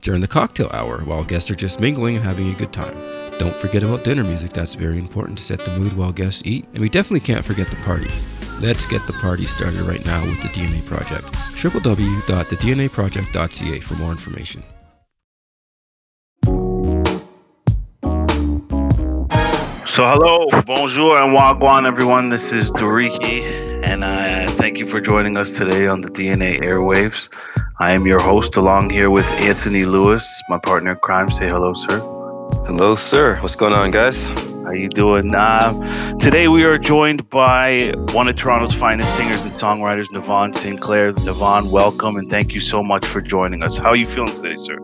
during the cocktail hour while guests are just mingling and having a good time. Don't forget about dinner music, that's very important to set the mood while guests eat. And we definitely can't forget the party. Let's get the party started right now with the DNA Project. www.thednaproject.ca for more information. So, hello, bonjour, and wagwan, everyone. This is Doriki, and uh, thank you for joining us today on the DNA Airwaves. I am your host, along here with Anthony Lewis, my partner in crime. Say hello, sir. Hello, sir. What's going on, guys? How you doing? Uh, today we are joined by one of Toronto's finest singers and songwriters, Nevon Sinclair. Nevon, welcome and thank you so much for joining us. How are you feeling today, sir?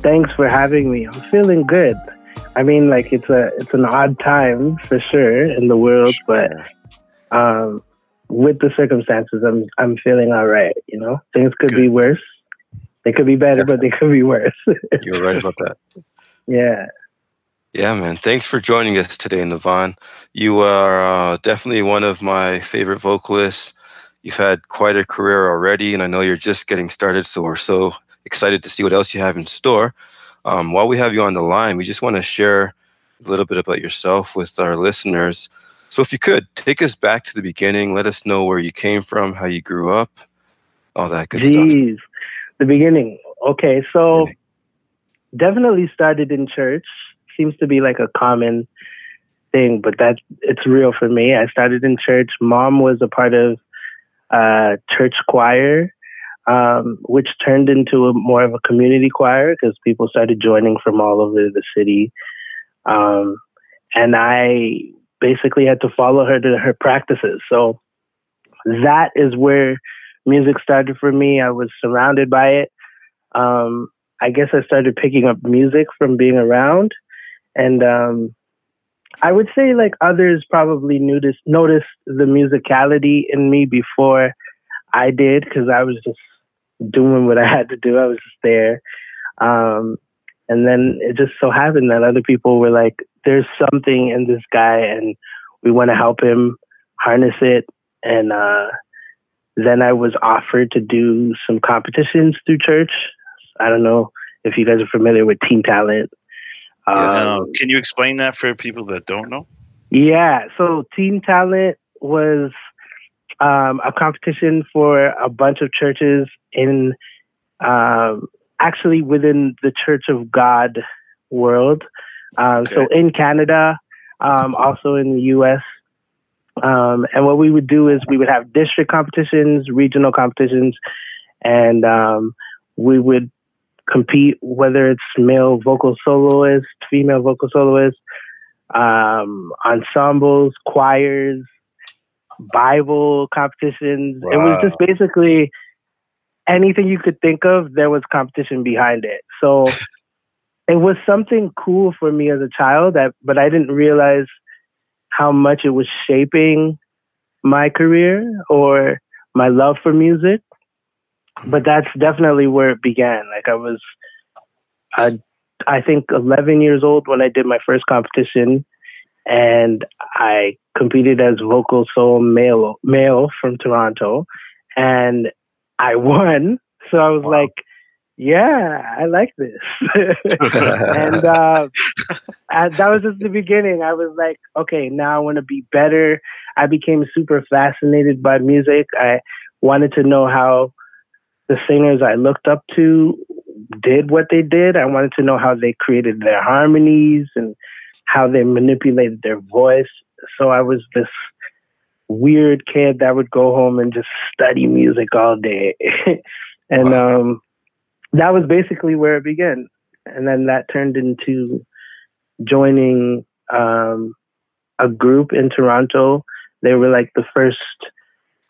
Thanks for having me. I'm feeling good. I mean, like it's a it's an odd time for sure in the world, but um, with the circumstances, I'm I'm feeling all right. You know, things could Good. be worse. They could be better, but they could be worse. You're right about that. Yeah. Yeah, man. Thanks for joining us today, Nevon. You are uh, definitely one of my favorite vocalists. You've had quite a career already, and I know you're just getting started. So we're so excited to see what else you have in store. Um, while we have you on the line, we just want to share a little bit about yourself with our listeners. So, if you could take us back to the beginning, let us know where you came from, how you grew up, all that good Jeez, stuff. the beginning. Okay, so beginning. definitely started in church. Seems to be like a common thing, but that it's real for me. I started in church. Mom was a part of uh, church choir, um, which turned into a more of a community choir because people started joining from all over the city. Um, and I basically had to follow her to her practices. So that is where music started for me. I was surrounded by it. Um, I guess I started picking up music from being around, and um, I would say like others probably noticed noticed the musicality in me before I did because I was just doing what I had to do. I was just there. Um, and then it just so happened that other people were like, there's something in this guy and we want to help him harness it. And uh, then I was offered to do some competitions through church. I don't know if you guys are familiar with Teen Talent. Um, can you explain that for people that don't know? Yeah. So Teen Talent was um, a competition for a bunch of churches in um, actually within the Church of God world. Um, okay. So in Canada, um, also in the U.S. Um, and what we would do is we would have district competitions, regional competitions, and um, we would compete whether it's male vocal soloist, female vocal soloist, um, ensembles, choirs, Bible competitions. Wow. It was just basically anything you could think of, there was competition behind it. So it was something cool for me as a child that but I didn't realize how much it was shaping my career or my love for music. Hmm. But that's definitely where it began. Like I was I I think 11 years old when I did my first competition and I competed as vocal soul male male from Toronto and I won. So I was wow. like, yeah, I like this. and uh, that was just the beginning. I was like, okay, now I want to be better. I became super fascinated by music. I wanted to know how the singers I looked up to did what they did. I wanted to know how they created their harmonies and how they manipulated their voice. So I was this weird kid that would go home and just study music all day. and wow. um, that was basically where it began. And then that turned into joining um, a group in Toronto. They were like the first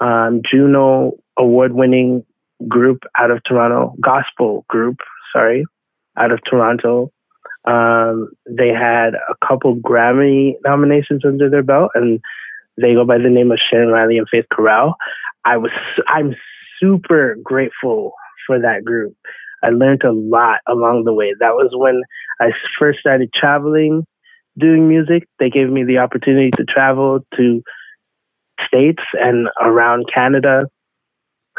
um, Juno award winning group out of Toronto, gospel group, sorry. out of Toronto. Um, they had a couple Grammy nominations under their belt, and they go by the name of Sharon Riley and Faith Chorale. I was I'm super grateful for that group. I learned a lot along the way. That was when I first started traveling, doing music. They gave me the opportunity to travel to states and around Canada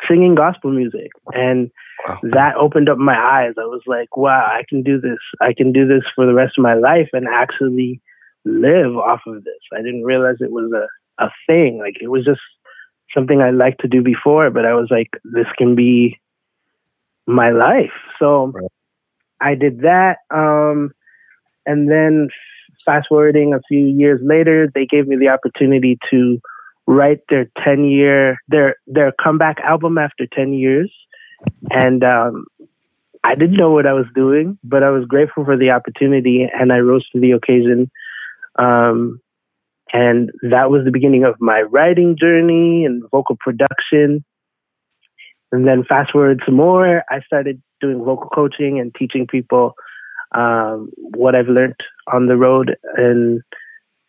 singing gospel music. And wow. that opened up my eyes. I was like, wow, I can do this. I can do this for the rest of my life and actually live off of this. I didn't realize it was a, a thing. Like it was just something I liked to do before, but I was like, this can be my life. So right. I did that. Um, and then fast forwarding a few years later, they gave me the opportunity to write their 10 year their their comeback album after 10 years. And um, i didn't know what i was doing but i was grateful for the opportunity and i rose to the occasion. Um, and that was the beginning of my writing journey and vocal production. And then fast forward some more i started doing vocal coaching and teaching people um, what i've learned on the road and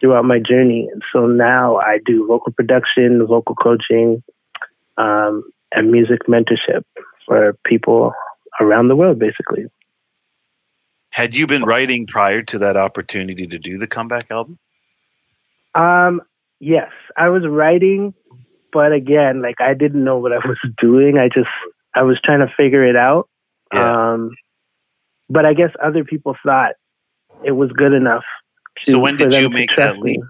throughout my journey. And so now I do vocal production, vocal coaching, um, and music mentorship for people around the world, basically. Had you been writing prior to that opportunity to do the comeback album? Um, yes, I was writing, but again, like I didn't know what I was doing. I just I was trying to figure it out. Yeah. Um, but I guess other people thought it was good enough so when did you make that leap?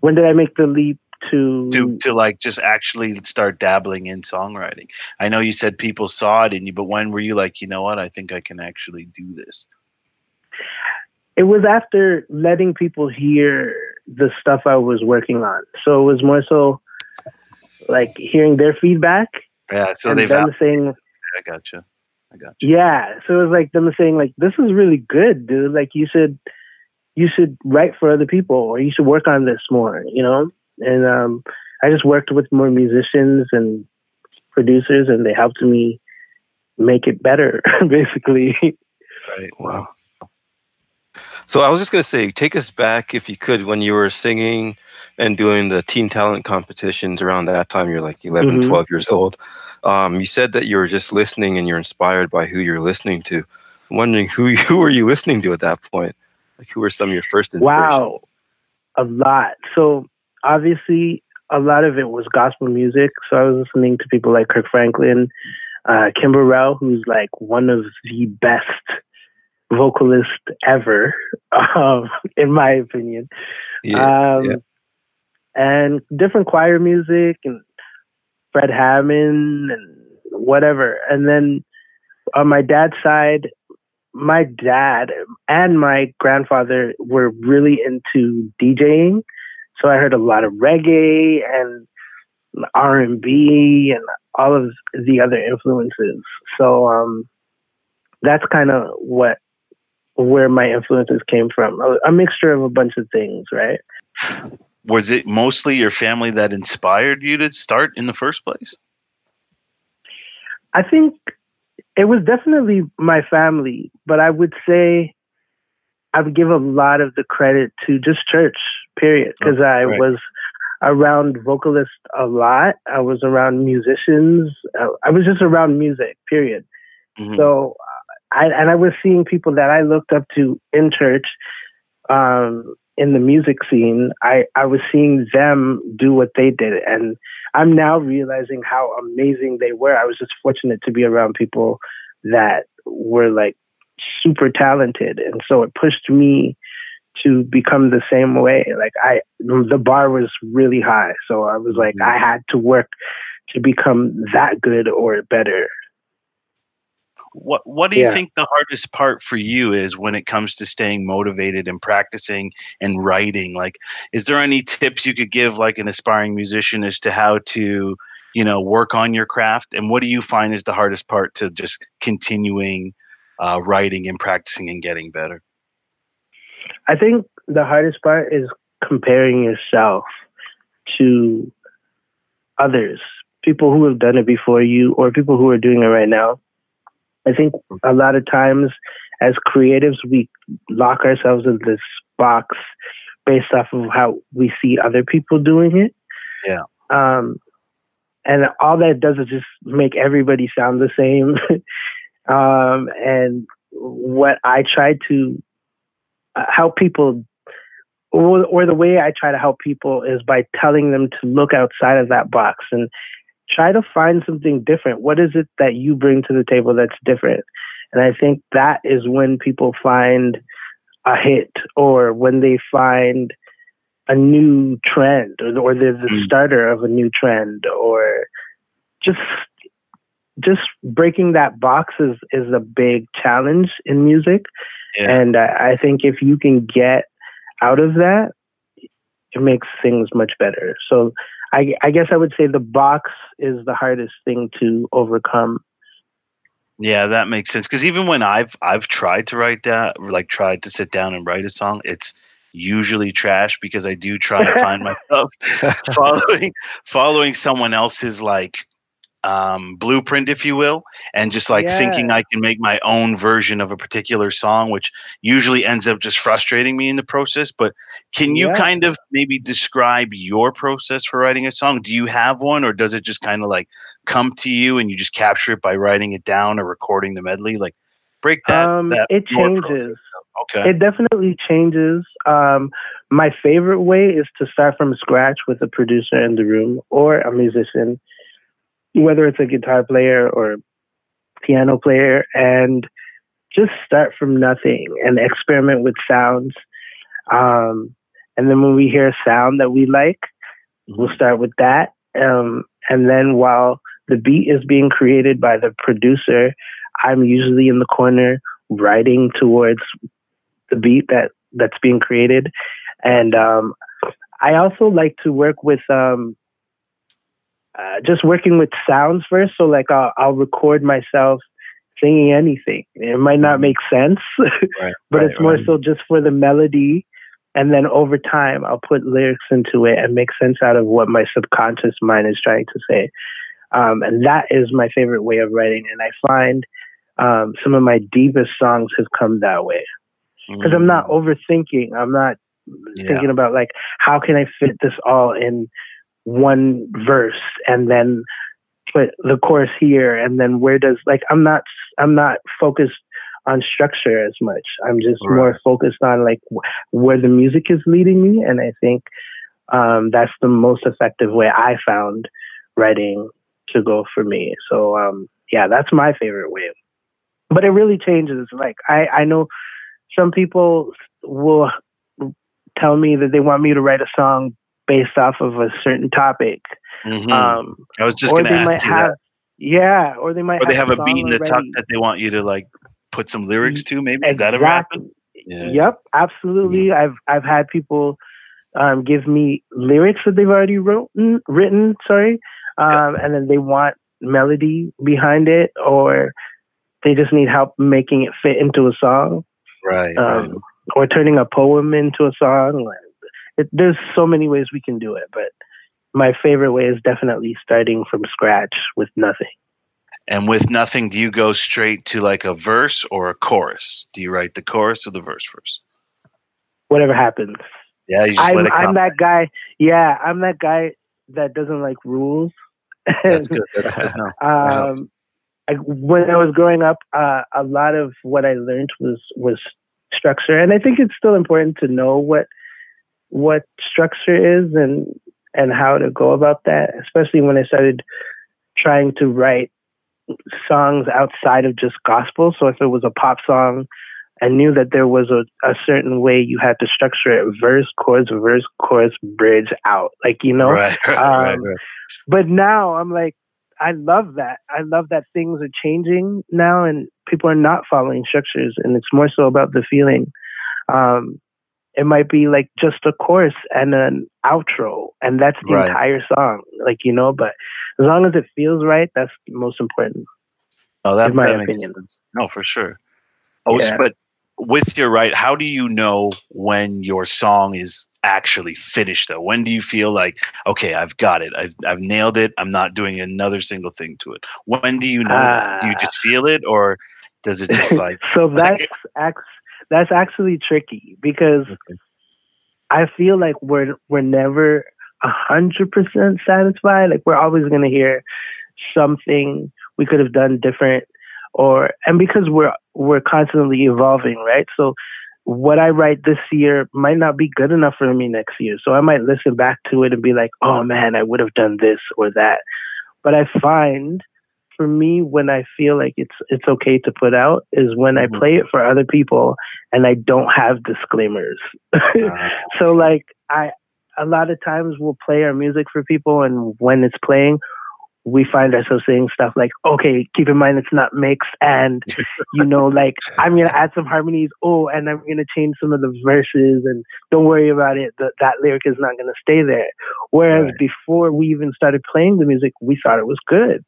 When did I make the leap to to to like just actually start dabbling in songwriting? I know you said people saw it in you, but when were you like, you know what, I think I can actually do this? It was after letting people hear the stuff I was working on. So it was more so like hearing their feedback. Yeah, so they've them saying, "I gotcha, I gotcha." Yeah, so it was like them saying, "Like this is really good, dude. Like you should." You should write for other people or you should work on this more, you know? And um, I just worked with more musicians and producers and they helped me make it better, basically. Right. Wow. So I was just going to say, take us back, if you could, when you were singing and doing the teen talent competitions around that time. You're like 11, mm-hmm. 12 years old. Um, you said that you were just listening and you're inspired by who you're listening to. I'm wondering who, who were you listening to at that point? Like, who were some of your first Wow, a lot. So obviously, a lot of it was gospel music. So I was listening to people like Kirk Franklin, uh, Kim Burrell, who's like one of the best vocalists ever, um, in my opinion. Yeah, um, yeah. And different choir music and Fred Hammond and whatever. And then on my dad's side, my dad and my grandfather were really into DJing, so I heard a lot of reggae and R and B and all of the other influences. So um, that's kind of what where my influences came from. A, a mixture of a bunch of things, right? Was it mostly your family that inspired you to start in the first place? I think it was definitely my family, but I would say I would give a lot of the credit to just church, period, because oh, I right. was around vocalists a lot. I was around musicians. I was just around music, period. Mm-hmm. So, I and I was seeing people that I looked up to in church, um, in the music scene. I I was seeing them do what they did, and I'm now realizing how amazing they were. I was just fortunate to be around people that were like super talented. And so it pushed me to become the same way. Like I, the bar was really high. So I was like, mm-hmm. I had to work to become that good or better. What What do you yeah. think the hardest part for you is when it comes to staying motivated and practicing and writing? Like, is there any tips you could give, like an aspiring musician, as to how to, you know, work on your craft? And what do you find is the hardest part to just continuing uh, writing and practicing and getting better? I think the hardest part is comparing yourself to others, people who have done it before you, or people who are doing it right now I think a lot of times as creatives, we lock ourselves in this box based off of how we see other people doing it. Yeah. Um, and all that does is just make everybody sound the same. um, and what I try to uh, help people, or, or the way I try to help people is by telling them to look outside of that box and try to find something different. What is it that you bring to the table that's different? And I think that is when people find a hit or when they find a new trend or, or they're the mm. starter of a new trend or just just breaking that box is, is a big challenge in music. Yeah. And I, I think if you can get out of that, it makes things much better. So I, I guess I would say the box is the hardest thing to overcome yeah, that makes sense. Because even when I've I've tried to write that, like tried to sit down and write a song, it's usually trash because I do try and find myself following following someone else's like um, blueprint, if you will, and just like yeah. thinking I can make my own version of a particular song, which usually ends up just frustrating me in the process. But can you yeah. kind of maybe describe your process for writing a song? Do you have one, or does it just kind of like come to you and you just capture it by writing it down or recording the medley? Like, break that. Um, that it changes. Okay. It definitely changes. Um, my favorite way is to start from scratch with a producer in the room or a musician whether it's a guitar player or piano player, and just start from nothing and experiment with sounds. Um, and then when we hear a sound that we like, we'll start with that. Um, and then while the beat is being created by the producer, I'm usually in the corner writing towards the beat that that's being created. And um, I also like to work with um, uh, just working with sounds first. So like I'll, I'll record myself singing anything. It might not make sense, right, but right, it's more right. so just for the melody. And then over time, I'll put lyrics into it and make sense out of what my subconscious mind is trying to say. Um, and that is my favorite way of writing. And I find um, some of my deepest songs have come that way because mm. I'm not mm. overthinking. I'm not yeah. thinking about like how can I fit this all in one verse and then put the chorus here and then where does like I'm not I'm not focused on structure as much. I'm just right. more focused on like where the music is leading me, and I think um, that's the most effective way I found writing to go for me. So um, yeah, that's my favorite way. But it really changes. Like I I know some people will tell me that they want me to write a song based off of a certain topic. Mm-hmm. Um, I was just going to ask you have, that. Yeah, or they might. Or they have, have a beat in the tuck that they want you to like put some lyrics to. Maybe exactly. Is that ever happened? Yeah. Yep, absolutely. Mm-hmm. I've I've had people um, give me lyrics that they've already written, written. Sorry, um, and then they want melody behind it, or they just need help making it fit into a song. Right. Um, right. Or turning a poem into a song. Like, it, there's so many ways we can do it, but my favorite way is definitely starting from scratch with nothing. And with nothing, do you go straight to like a verse or a chorus? Do you write the chorus or the verse first? Whatever happens. Yeah, you just I'm, let it come. I'm that guy. Yeah, I'm that guy that doesn't like rules. That's good. That's good. Um, I, when I was growing up, uh, a lot of what I learned was was structure, and I think it's still important to know what what structure is and and how to go about that, especially when I started trying to write songs outside of just gospel. So if it was a pop song, I knew that there was a, a certain way you had to structure it verse, chorus, verse, chorus, bridge out. Like, you know? Right, right, um, right. But now I'm like, I love that. I love that things are changing now and people are not following structures and it's more so about the feeling. Um, it might be like just a chorus and an outro, and that's the right. entire song. Like you know, but as long as it feels right, that's most important. Oh, that, my that opinion. Sense. No, for sure. Oh, yeah. but with your right, how do you know when your song is actually finished? Though, when do you feel like, okay, I've got it, I've I've nailed it, I'm not doing another single thing to it? When do you know? Uh, do you just ah. feel it, or Does it just like so that's like, that's actually tricky because okay. I feel like we're we're never a hundred percent satisfied. Like we're always gonna hear something we could have done different or and because we're we're constantly evolving, right? So what I write this year might not be good enough for me next year. So I might listen back to it and be like, oh man, I would have done this or that. But I find for me when I feel like it's it's okay to put out is when mm-hmm. I play it for other people and I don't have disclaimers. uh, so like I a lot of times we'll play our music for people and when it's playing we find ourselves saying stuff like, okay, keep in mind it's not mixed. And, you know, like, I'm going to add some harmonies. Oh, and I'm going to change some of the verses. And don't worry about it. That, that lyric is not going to stay there. Whereas right. before we even started playing the music, we thought it was good.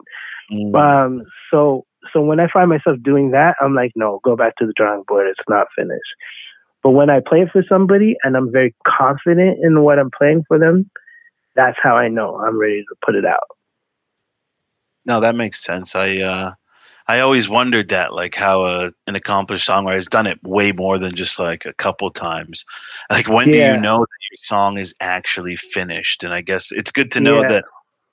Mm. Um, so, so when I find myself doing that, I'm like, no, go back to the drawing board. It's not finished. But when I play it for somebody and I'm very confident in what I'm playing for them, that's how I know I'm ready to put it out. No, that makes sense. I uh, I always wondered that, like how a, an accomplished songwriter has done it way more than just like a couple times. Like when yeah. do you know that your song is actually finished? And I guess it's good to know yeah. that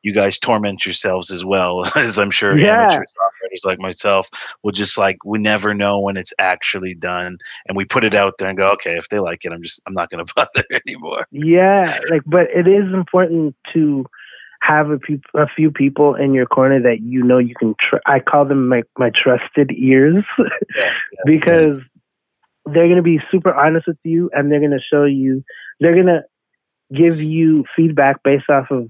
you guys torment yourselves as well, as I'm sure yeah. amateur songwriters like myself will just like we never know when it's actually done, and we put it out there and go, okay, if they like it, I'm just I'm not going to bother anymore. Yeah, like, but it is important to have a, pe- a few people in your corner that you know you can. Tr- I call them my my trusted ears yes, yes, because yes. they're going to be super honest with you and they're going to show you. They're going to give you feedback based off of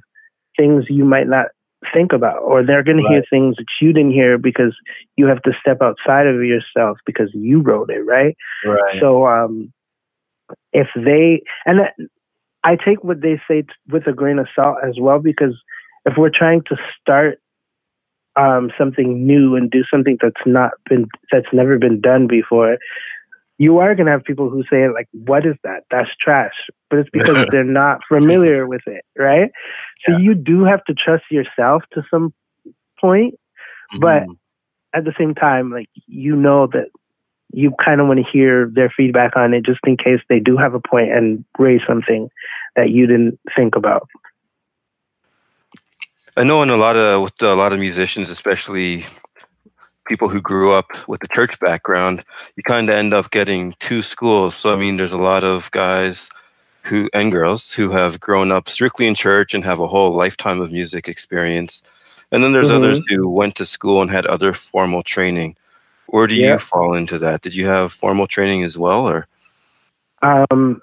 things you might not think about, or they're going right. to hear things that you didn't hear because you have to step outside of yourself because you wrote it, right? Right. So, um, if they and I take what they say t- with a grain of salt as well because if we're trying to start um, something new and do something that's not been that's never been done before, you are going to have people who say like, "What is that? That's trash." But it's because they're not familiar with it, right? So yeah. you do have to trust yourself to some point, mm-hmm. but at the same time, like you know that you kind of want to hear their feedback on it just in case they do have a point and raise something that you didn't think about. I know in a lot of with a lot of musicians, especially people who grew up with the church background, you kind of end up getting two schools. So I mean, there's a lot of guys who and girls who have grown up strictly in church and have a whole lifetime of music experience. And then there's mm-hmm. others who went to school and had other formal training. Where do yeah. you fall into that? Did you have formal training as well, or? Um,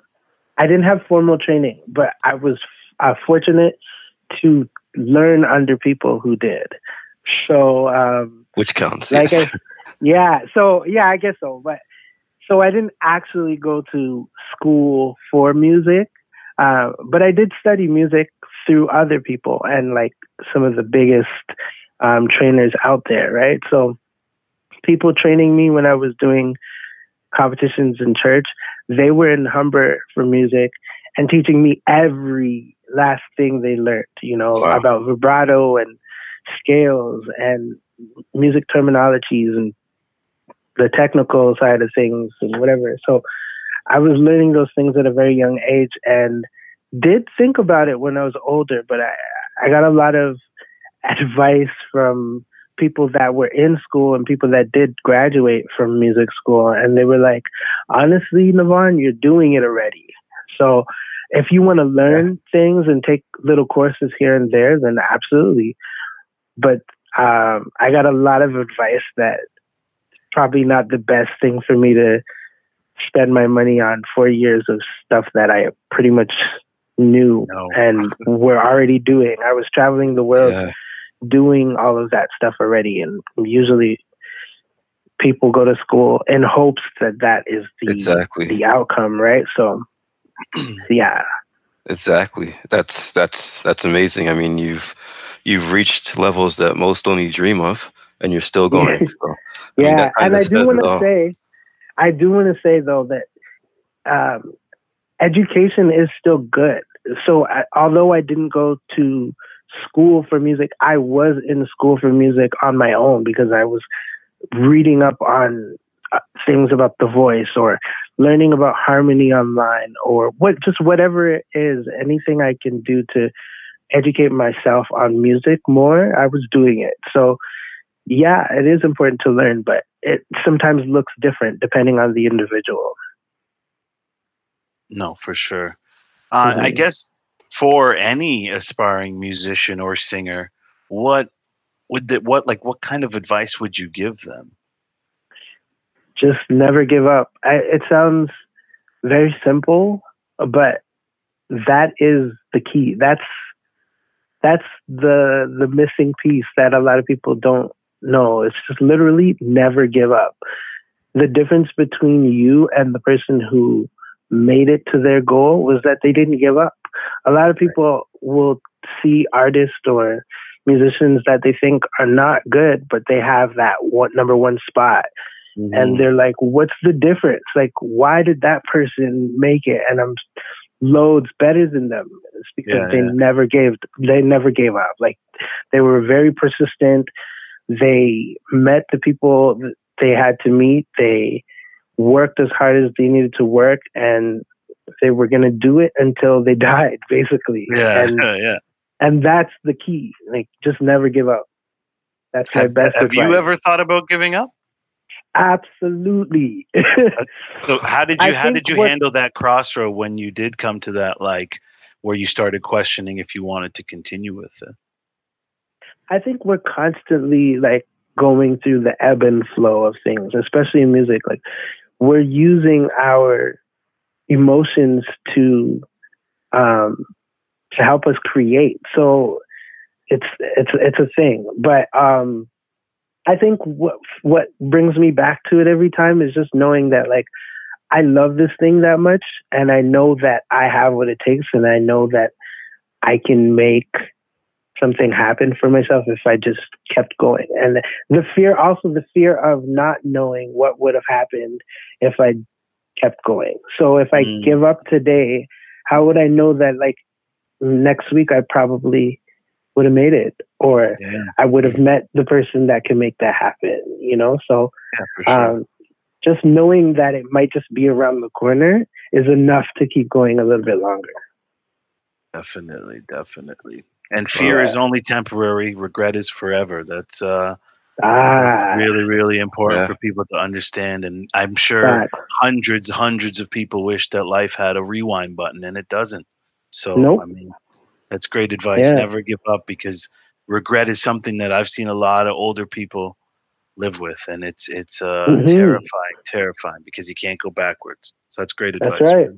I didn't have formal training, but I was uh, fortunate to learn under people who did. So, um, which counts, like yes. I, yeah. So yeah, I guess so. But so I didn't actually go to school for music, uh, but I did study music through other people and like some of the biggest um, trainers out there, right? So people training me when I was doing competitions in church, they were in Humber for music and teaching me every last thing they learned, you know, wow. about vibrato and scales and music terminologies and the technical side of things and whatever. So I was learning those things at a very young age and did think about it when I was older, but I, I got a lot of advice from people that were in school and people that did graduate from music school, and they were like, honestly, Nevon, you're doing it already. So if you want to learn yeah. things and take little courses here and there, then absolutely. But um, I got a lot of advice that probably not the best thing for me to spend my money on four years of stuff that I pretty much knew no. and were already doing. I was traveling the world yeah doing all of that stuff already. And usually people go to school in hopes that that is the exactly the outcome, right? So, yeah. Exactly. That's that's that's amazing. I mean, you've you've reached levels that most only dream of, and you're still going. So, I yeah, mean, and I do want to say, I do want to say though that um, education is still good. So, I, although I didn't go to school for music, I was in school for music on my own because I was reading up on uh, things about the voice or learning about harmony online or what just whatever it is anything i can do to educate myself on music more i was doing it so yeah it is important to learn but it sometimes looks different depending on the individual no for sure uh, mm-hmm. i guess for any aspiring musician or singer what would that what like what kind of advice would you give them just never give up. I, it sounds very simple, but that is the key. That's that's the the missing piece that a lot of people don't know. It's just literally never give up. The difference between you and the person who made it to their goal was that they didn't give up. A lot of people will see artists or musicians that they think are not good, but they have that one number one spot. Mm-hmm. And they're like, what's the difference? Like, why did that person make it? And I'm loads better than them. It's because yeah, they yeah. never gave they never gave up. Like they were very persistent. They met the people they had to meet. They worked as hard as they needed to work and they were going to do it until they died basically. Yeah. And, yeah. And that's the key. Like just never give up. That's my best Have advice. you ever thought about giving up? Absolutely. so how did you how did you what, handle that crossroad when you did come to that like where you started questioning if you wanted to continue with it? I think we're constantly like going through the ebb and flow of things, especially in music. Like we're using our emotions to um to help us create. So it's it's it's a thing. But um I think what what brings me back to it every time is just knowing that like I love this thing that much and I know that I have what it takes and I know that I can make something happen for myself if I just kept going. And the fear also the fear of not knowing what would have happened if I kept going. So if I mm. give up today, how would I know that like next week I probably would have made it or yeah. I would have met the person that can make that happen, you know? So yeah, sure. um, just knowing that it might just be around the corner is enough to keep going a little bit longer. Definitely, definitely. And fear right. is only temporary, regret is forever. That's uh Ah, really, really important yeah. for people to understand. And I'm sure hundreds, hundreds of people wish that life had a rewind button, and it doesn't. So, nope. I mean, that's great advice. Yeah. Never give up because regret is something that I've seen a lot of older people live with, and it's it's uh, mm-hmm. terrifying, terrifying because you can't go backwards. So that's great advice. That's right.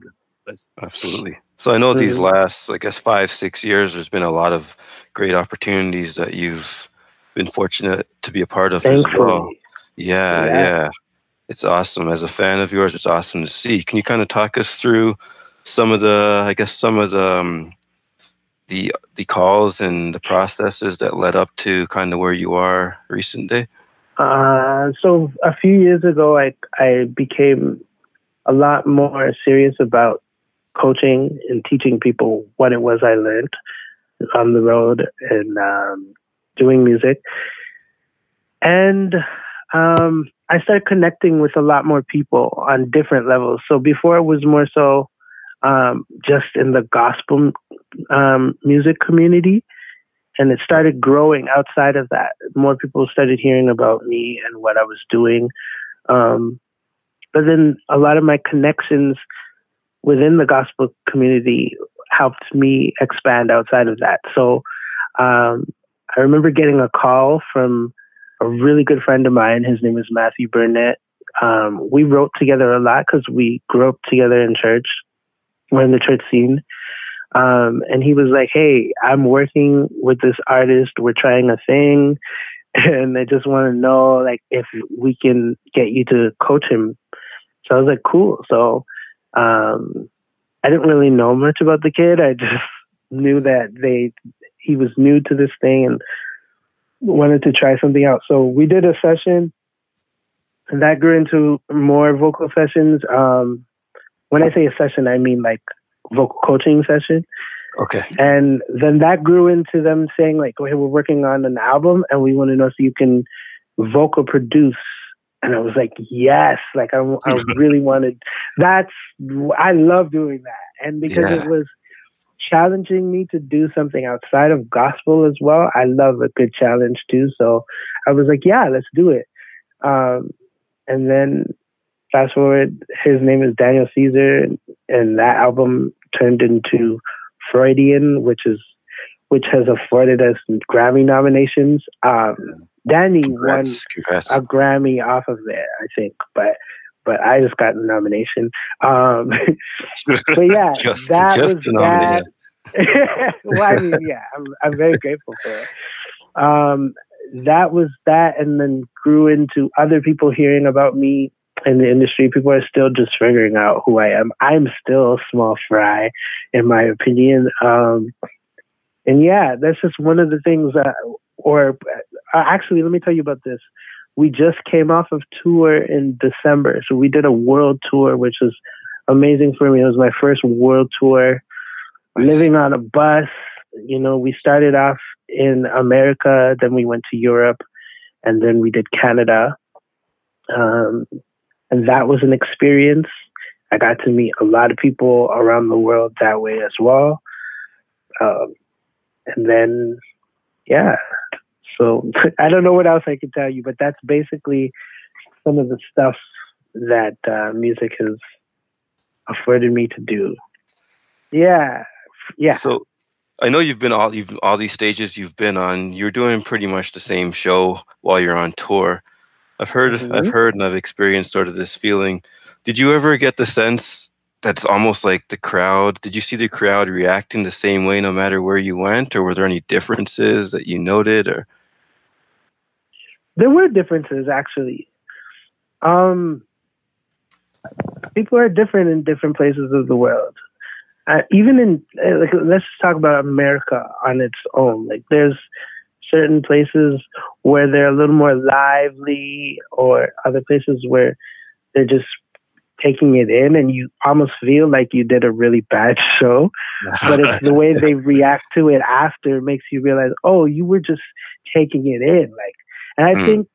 Absolutely. So I know mm-hmm. these last, I guess, five six years, there's been a lot of great opportunities that you've been fortunate to be a part of Thankfully. as well. Yeah, yeah, yeah. It's awesome. As a fan of yours, it's awesome to see. Can you kind of talk us through some of the, I guess, some of the um, the the calls and the processes that led up to kind of where you are recently? Uh, so a few years ago, I I became a lot more serious about coaching and teaching people what it was I learned on the road and um, doing music, and um, I started connecting with a lot more people on different levels. So before it was more so um, just in the gospel um, music community. And it started growing outside of that. More people started hearing about me and what I was doing. Um, but then a lot of my connections within the gospel community helped me expand outside of that. So um, I remember getting a call from a really good friend of mine. His name is Matthew Burnett. Um, we wrote together a lot because we grew up together in church we're in the church scene. Um, and he was like, Hey, I'm working with this artist. We're trying a thing. And I just want to know, like, if we can get you to coach him. So I was like, cool. So, um, I didn't really know much about the kid. I just knew that they, he was new to this thing and wanted to try something out. So we did a session and that grew into more vocal sessions. Um, when I say a session, I mean like vocal coaching session. Okay. And then that grew into them saying like, okay, we're working on an album and we want to know if you can vocal produce and I was like, yes, like I, I really wanted. That's I love doing that, and because yeah. it was challenging me to do something outside of gospel as well. I love a good challenge too, so I was like, yeah, let's do it. Um, and then fast forward, his name is Daniel Caesar, and that album turned into Freudian, which is which has afforded us Grammy nominations. Um, Danny congrats, won congrats. a Grammy off of it, I think, but but I just got the nomination. Um, but yeah, just, that just was that. well, I mean, yeah, I'm, I'm very grateful for it. Um, that was that, and then grew into other people hearing about me in the industry. People are still just figuring out who I am. I'm still a small fry, in my opinion. Um, and yeah, that's just one of the things that, or uh, actually, let me tell you about this. We just came off of tour in December. So we did a world tour, which was amazing for me. It was my first world tour. Nice. Living on a bus, you know, we started off in America, then we went to Europe, and then we did Canada. Um, and that was an experience. I got to meet a lot of people around the world that way as well. Um, and then, yeah, so I don't know what else I can tell you, but that's basically some of the stuff that uh, music has afforded me to do. Yeah, yeah. So I know you've been all you've all these stages you've been on. You're doing pretty much the same show while you're on tour. I've heard, mm-hmm. I've heard, and I've experienced sort of this feeling. Did you ever get the sense that's almost like the crowd? Did you see the crowd reacting the same way no matter where you went, or were there any differences that you noted, or? There were differences actually. Um, people are different in different places of the world. Uh, even in uh, like, let's talk about America on its own. Like, there's certain places where they're a little more lively, or other places where they're just taking it in, and you almost feel like you did a really bad show. but it's the way they react to it after makes you realize, oh, you were just taking it in. Like and I mm. think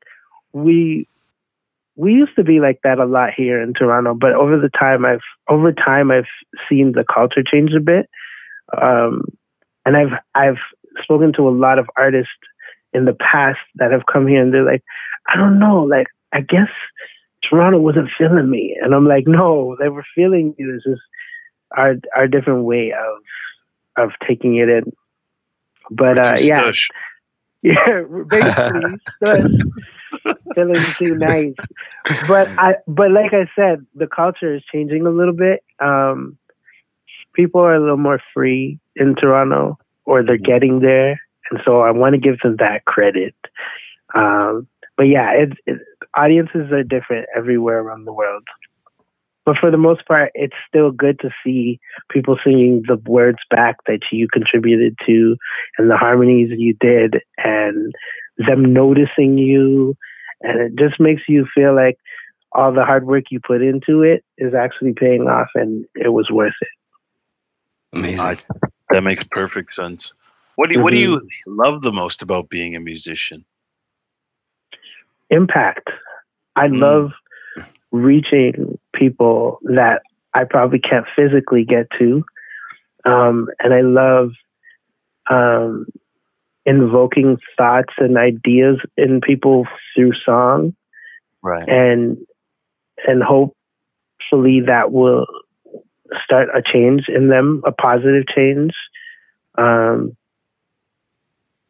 we we used to be like that a lot here in Toronto, but over the time I've over time I've seen the culture change a bit. Um, and I've I've spoken to a lot of artists in the past that have come here and they're like, I don't know, like I guess Toronto wasn't feeling me. And I'm like, no, they were feeling you. It's just our our different way of of taking it in. But uh, yeah, Yeah, basically, feeling too nice. But I, but like I said, the culture is changing a little bit. Um, people are a little more free in Toronto, or they're getting there, and so I want to give them that credit. Um, but yeah, it, it, audiences are different everywhere around the world but for the most part, it's still good to see people singing the words back that you contributed to and the harmonies you did and them noticing you. And it just makes you feel like all the hard work you put into it is actually paying off and it was worth it. Amazing. That makes perfect sense. What do you, mm-hmm. what do you love the most about being a musician? Impact. I mm. love reaching people that I probably can't physically get to. Um, and I love um, invoking thoughts and ideas in people through song. Right. And and hopefully that will start a change in them, a positive change. Um,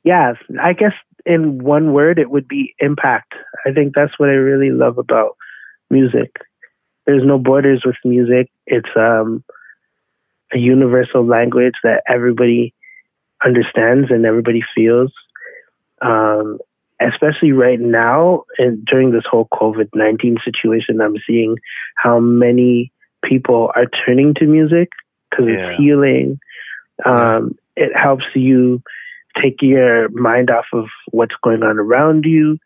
yeah, I guess in one word, it would be impact. I think that's what I really love about music. There's no borders with music. It's um, a universal language that everybody understands and everybody feels. Um, especially right now, and during this whole COVID 19 situation, I'm seeing how many people are turning to music because yeah. it's healing. Um, it helps you take your mind off of what's going on around you.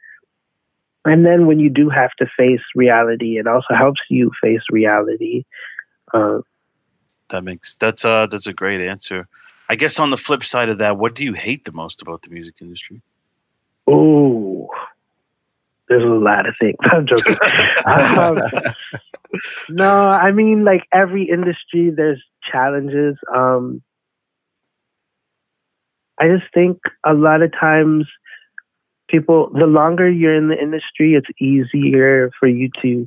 And then when you do have to face reality, it also helps you face reality. Uh, that makes that's uh that's a great answer. I guess on the flip side of that, what do you hate the most about the music industry? Oh, there's a lot of things. I'm joking. um, no, I mean like every industry, there's challenges. Um, I just think a lot of times people, the longer you're in the industry, it's easier for you to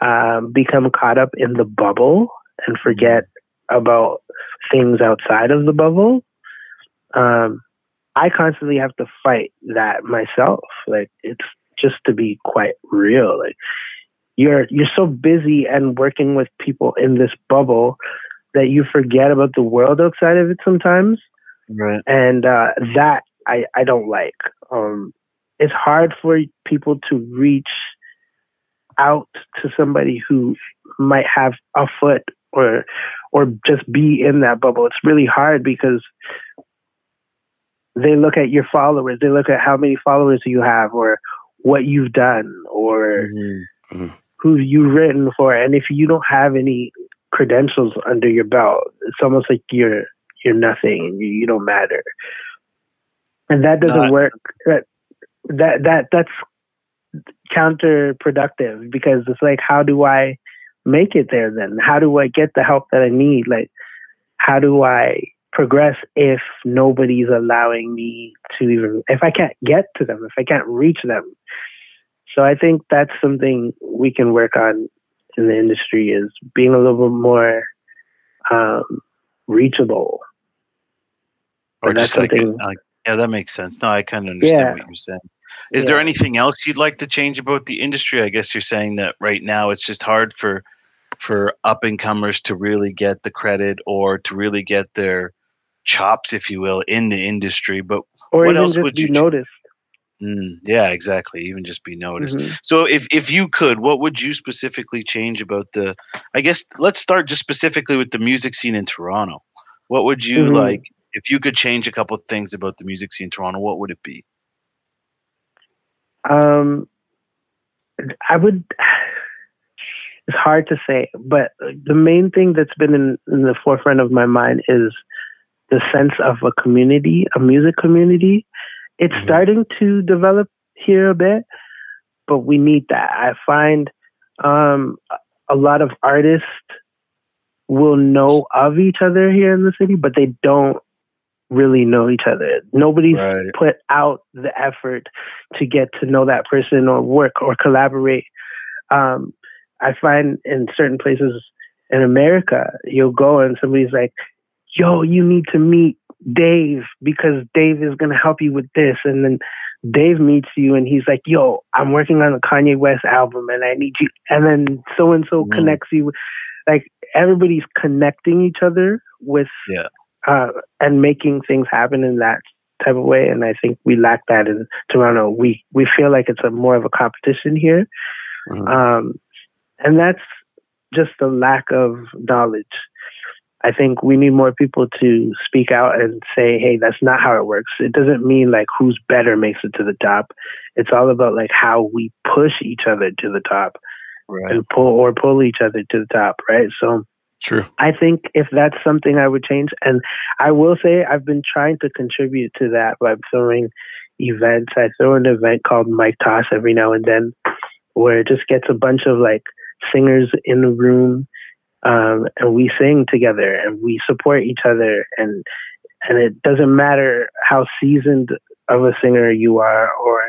um, become caught up in the bubble and forget about things outside of the bubble. Um, I constantly have to fight that myself. Like it's just to be quite real. Like you're you're so busy and working with people in this bubble that you forget about the world outside of it sometimes. Right. And uh, that I I don't like. Um, it's hard for people to reach out to somebody who might have a foot or or just be in that bubble. It's really hard because they look at your followers, they look at how many followers you have or what you've done or mm-hmm. Who you've written for. And if you don't have any credentials under your belt, it's almost like you're you're nothing. You, you don't matter. And that doesn't Not, work. That that that that's counterproductive because it's like how do I make it there then? How do I get the help that I need? Like how do I progress if nobody's allowing me to even if I can't get to them, if I can't reach them. So I think that's something we can work on in the industry is being a little bit more um, reachable. Or just like, uh, yeah, that makes sense. No, I kind of understand yeah. what you're saying. Is yeah. there anything else you'd like to change about the industry? I guess you're saying that right now it's just hard for for up and comers to really get the credit or to really get their chops, if you will, in the industry. But or what else would you notice? Mm, yeah, exactly. Even just be noticed. Mm-hmm. So, if if you could, what would you specifically change about the? I guess let's start just specifically with the music scene in Toronto. What would you mm-hmm. like if you could change a couple of things about the music scene in Toronto? What would it be? Um, I would. It's hard to say, but the main thing that's been in, in the forefront of my mind is the sense of a community, a music community. It's mm-hmm. starting to develop here a bit, but we need that. I find um, a lot of artists will know of each other here in the city, but they don't really know each other. Nobody's right. put out the effort to get to know that person or work or collaborate. Um, I find in certain places in America, you'll go and somebody's like, yo, you need to meet Dave because Dave is going to help you with this. And then Dave meets you and he's like, yo, I'm working on a Kanye West album and I need you. And then so and so connects you. Like everybody's connecting each other with, yeah. uh, and making things happen in that type of way. And I think we lack that in Toronto. We, we feel like it's a more of a competition here. Mm-hmm. Um, and that's just the lack of knowledge I think we need more people to speak out and say, hey, that's not how it works. It doesn't mean like who's better makes it to the top. It's all about like how we push each other to the top right. and pull or pull each other to the top, right? So True. I think if that's something I would change, and I will say I've been trying to contribute to that by throwing events. I throw an event called Mic Toss every now and then, where it just gets a bunch of like singers in the room um, and we sing together and we support each other and and it doesn't matter how seasoned of a singer you are or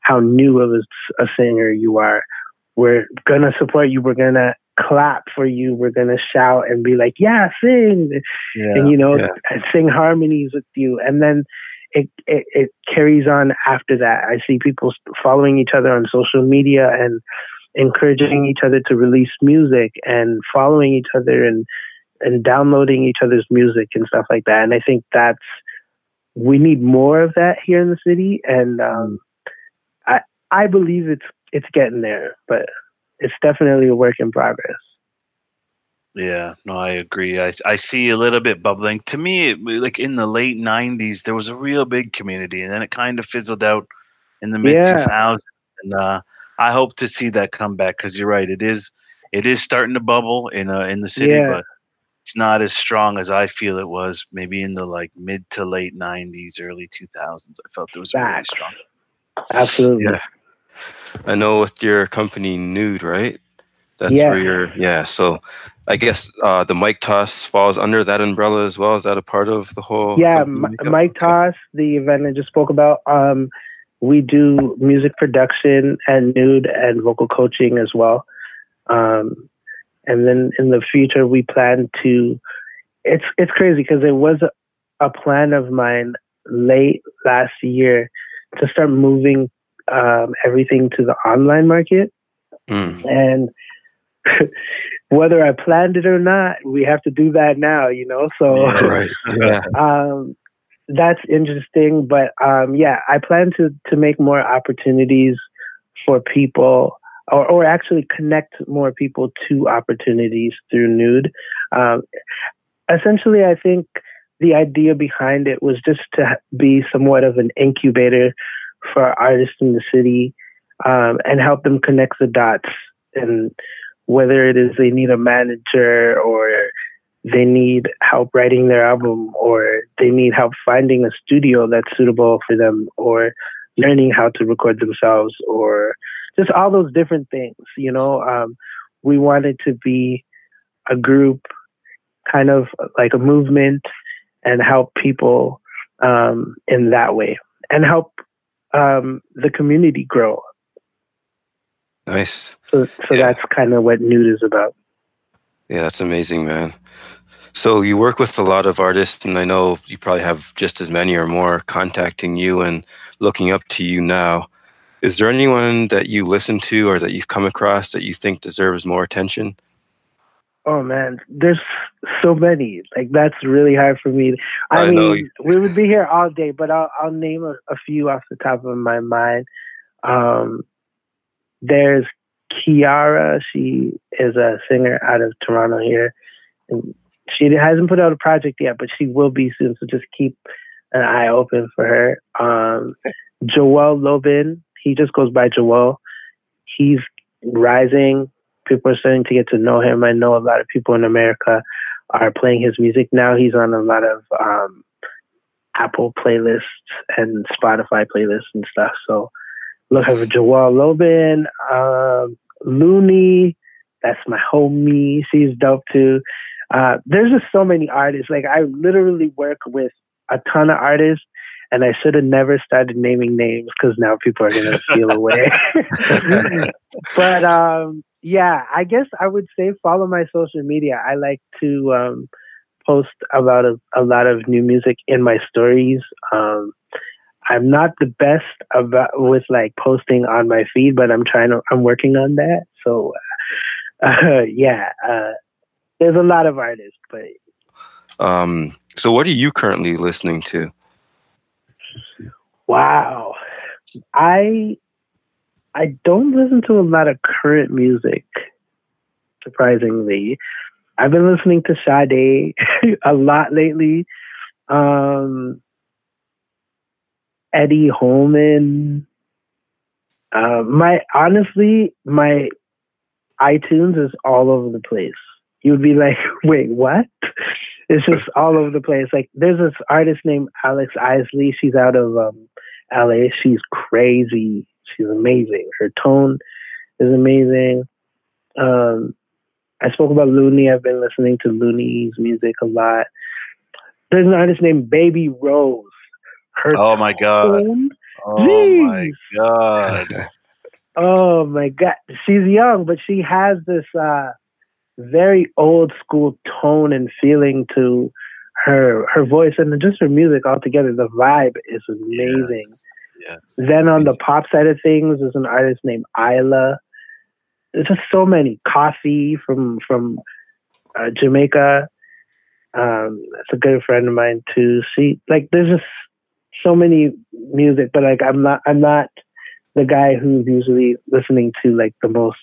how new of a, a singer you are we're gonna support you. We're gonna clap for you. We're gonna shout and be like yeah sing. Yeah, and you know yeah. sing harmonies with you. And then it, it, it carries on after that. I see people following each other on social media and encouraging each other to release music and following each other and and downloading each other's music and stuff like that. And I think that's we need more of that here in the city. And um, I I believe it's it's getting there, but it's definitely a work in progress. Yeah, no, I agree. I, I see a little bit bubbling. To me, it, like in the late '90s, there was a real big community, and then it kind of fizzled out in the mid 2000s. Yeah. And uh, I hope to see that come back because you're right. It is it is starting to bubble in uh, in the city, yeah. but it's not as strong as I feel it was maybe in the like mid to late '90s, early 2000s. I felt it was Back. really strong. Absolutely. Yeah. I know with your company Nude, right? That's Yeah. where you're. Yeah. So, I guess uh, the Mic Toss falls under that umbrella as well. Is that a part of the whole? yeah, company M- makeup? Mic Toss, the event I just spoke about. Um, we do music production and nude and vocal coaching as well. Um, and then in the future, we plan to. It's it's crazy because it was a, a plan of mine late last year to start moving um, everything to the online market. Mm. and whether I planned it or not, we have to do that now, you know. So Yeah. Right. Yeah. um, that's interesting. But um, yeah, I plan to to make more opportunities for people, or or actually connect more people to opportunities through Nude. Um, essentially, I think the idea behind it was just to be somewhat of an incubator for artists in the city um, and help them connect the dots and whether it is they need a manager or they need help writing their album or they need help finding a studio that's suitable for them or learning how to record themselves or just all those different things you know um, we wanted to be a group kind of like a movement and help people um, in that way and help um, the community grow Nice. so, so Yeah. that's kind of what nude is about Yeah, that's amazing, man. So you work with a lot of artists, and I know you probably have just as many or more contacting you and looking up to you now. Is there anyone that you listen to or that you've come across that you think deserves more attention? Oh man, there's so many. Like that's really hard for me. I, I mean, we would be here all day, but I'll I'll name a, a few off the top of my mind. Um, there's Kiara. She is a singer out of Toronto here, and she hasn't put out a project yet, but she will be soon. So just keep an eye open for her. Um, Joel Lobin. He just goes by Joel. He's rising people are starting to get to know him. I know a lot of people in America are playing his music now. He's on a lot of um, Apple playlists and Spotify playlists and stuff. So look for Jawal Lobin, um, Looney. That's my homie. She's dope too. Uh, there's just so many artists. Like I literally work with a ton of artists. And I should have never started naming names because now people are gonna feel away. but um, yeah, I guess I would say follow my social media. I like to um, post about a, a lot of new music in my stories. Um, I'm not the best about with like posting on my feed, but I'm trying to. I'm working on that. So uh, yeah, uh, there's a lot of artists, but Um, so, what are you currently listening to? wow, I I don't listen to a lot of current music. Surprisingly, I've been listening to Sade a lot lately. Um, Eddie Holman. Uh, my honestly, my iTunes is all over the place. You would be like, wait, what? It's just all over the place. Like, there's this artist named Alex Isley. She's out of um, LA. She's crazy. She's amazing. Her tone is amazing. Um, I spoke about Looney. I've been listening to Looney's music a lot. There's an artist named Baby Rose. Her Oh my god. Oh my god. oh my god, she's young, but she has this uh, very old school tone and feeling to her her voice and just her music altogether. The vibe is amazing. Yes. Then on the pop side of things, there's an artist named Isla. There's just so many. Koffee from from uh, Jamaica. Um, that's a good friend of mine too. She like there's just so many music, but like I'm not I'm not the guy who's usually listening to like the most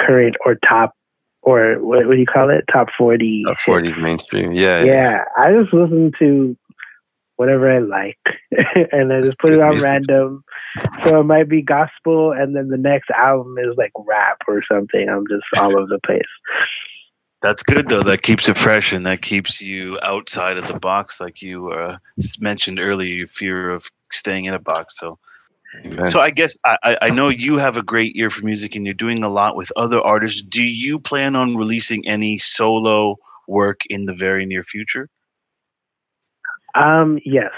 current or top or what, what do you call it? Top forty. Top 40 mainstream. Yeah. Yeah, I just listen to whatever I like, and I just put it on music. random. So it might be gospel, and then the next album is like rap or something. I'm just all over the place. That's good though. That keeps it fresh and that keeps you outside of the box, like you uh, mentioned earlier. Your fear of staying in a box. So Amen. So I guess I, I- I know you have a great ear for music and you're doing a lot with other artists. Do you plan on releasing any solo work in the very near future? Um, yes,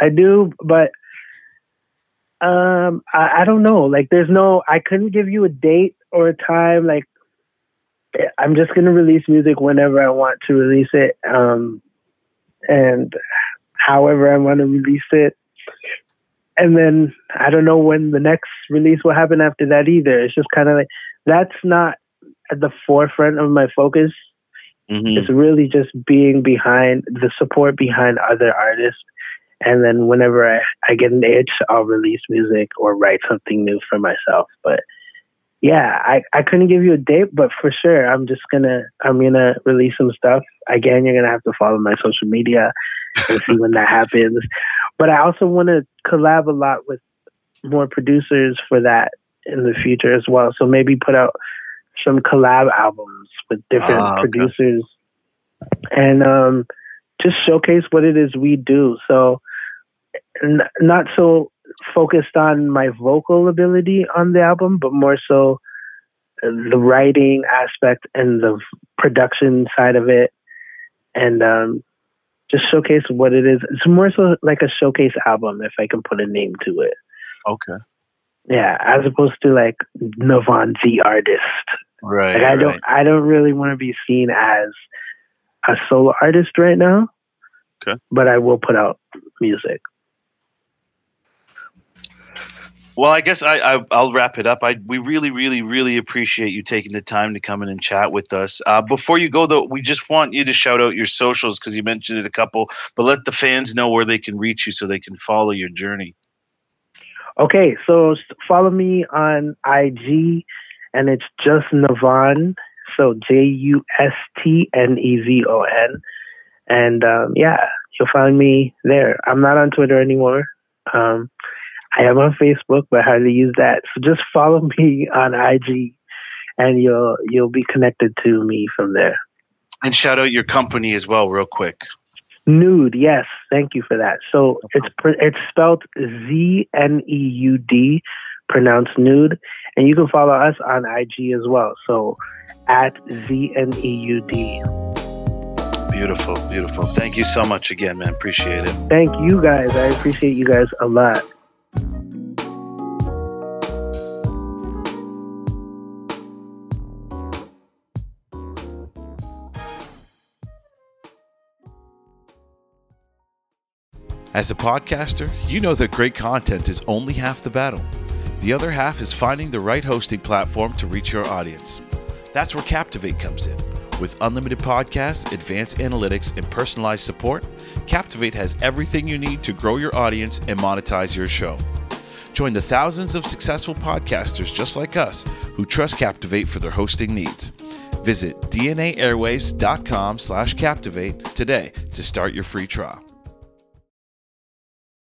I do, but um, I, I don't know. Like, there's no, I couldn't give you a date or a time. Like, I'm just gonna release music whenever I want to release it, um, and however I want to release it. And then I don't know when the next release will happen after that either. It's just kind of like that's not at the forefront of my focus Mhm. it's really just being behind the support behind other artists and then whenever I, I get an itch i'll release music or write something new for myself but yeah I, I couldn't give you a date but for sure i'm just gonna i'm gonna release some stuff again you're gonna have to follow my social media and see when that happens but i also want to collab a lot with more producers for that in the future as well so maybe put out some collab albums with different Ah, okay. producers and um, just showcase what it is we do. So, n- not so focused on my vocal ability on the album, but more so uh, the writing aspect and the production side of it, and um, just showcase what it is. It's more so like a showcase album, if I can put a name to it. Okay. Yeah, as opposed to like Nevon the artist. Right. Like I right. don't I don't really want to be seen as a solo artist right now. Okay. But I will put out music. Well, I guess I, I I'll wrap it up. I we really really really appreciate you taking the time to come in and chat with us. Uh, before you go though, we just want you to shout out your socials because you mentioned it a couple, but let the fans know where they can reach you so they can follow your journey. Okay, so follow me on IG and it's just Nevon. So J U S T N E V O N. And um, yeah, you'll find me there. I'm not on Twitter anymore. Um, I am on Facebook, but hardly use that. So just follow me on IG and you'll you'll be connected to me from there. And shout out your company as well, real quick. Nude, yes, thank you for that. So it's it's spelled Z N E U D, pronounced nude, and you can follow us on IG as well. So at Z N E U D. Beautiful, beautiful. Thank you so much again, man. Appreciate it. Thank you guys. I appreciate you guys a lot. As a podcaster, you know that great content is only half the battle. The other half is finding the right hosting platform to reach your audience. That's where Captivate comes in. With unlimited podcasts, advanced analytics, and personalized support, Captivate has everything you need to grow your audience and monetize your show. Join the thousands of successful podcasters just like us who trust Captivate for their hosting needs. Visit dnaairwaves.com slash captivate today to start your free trial.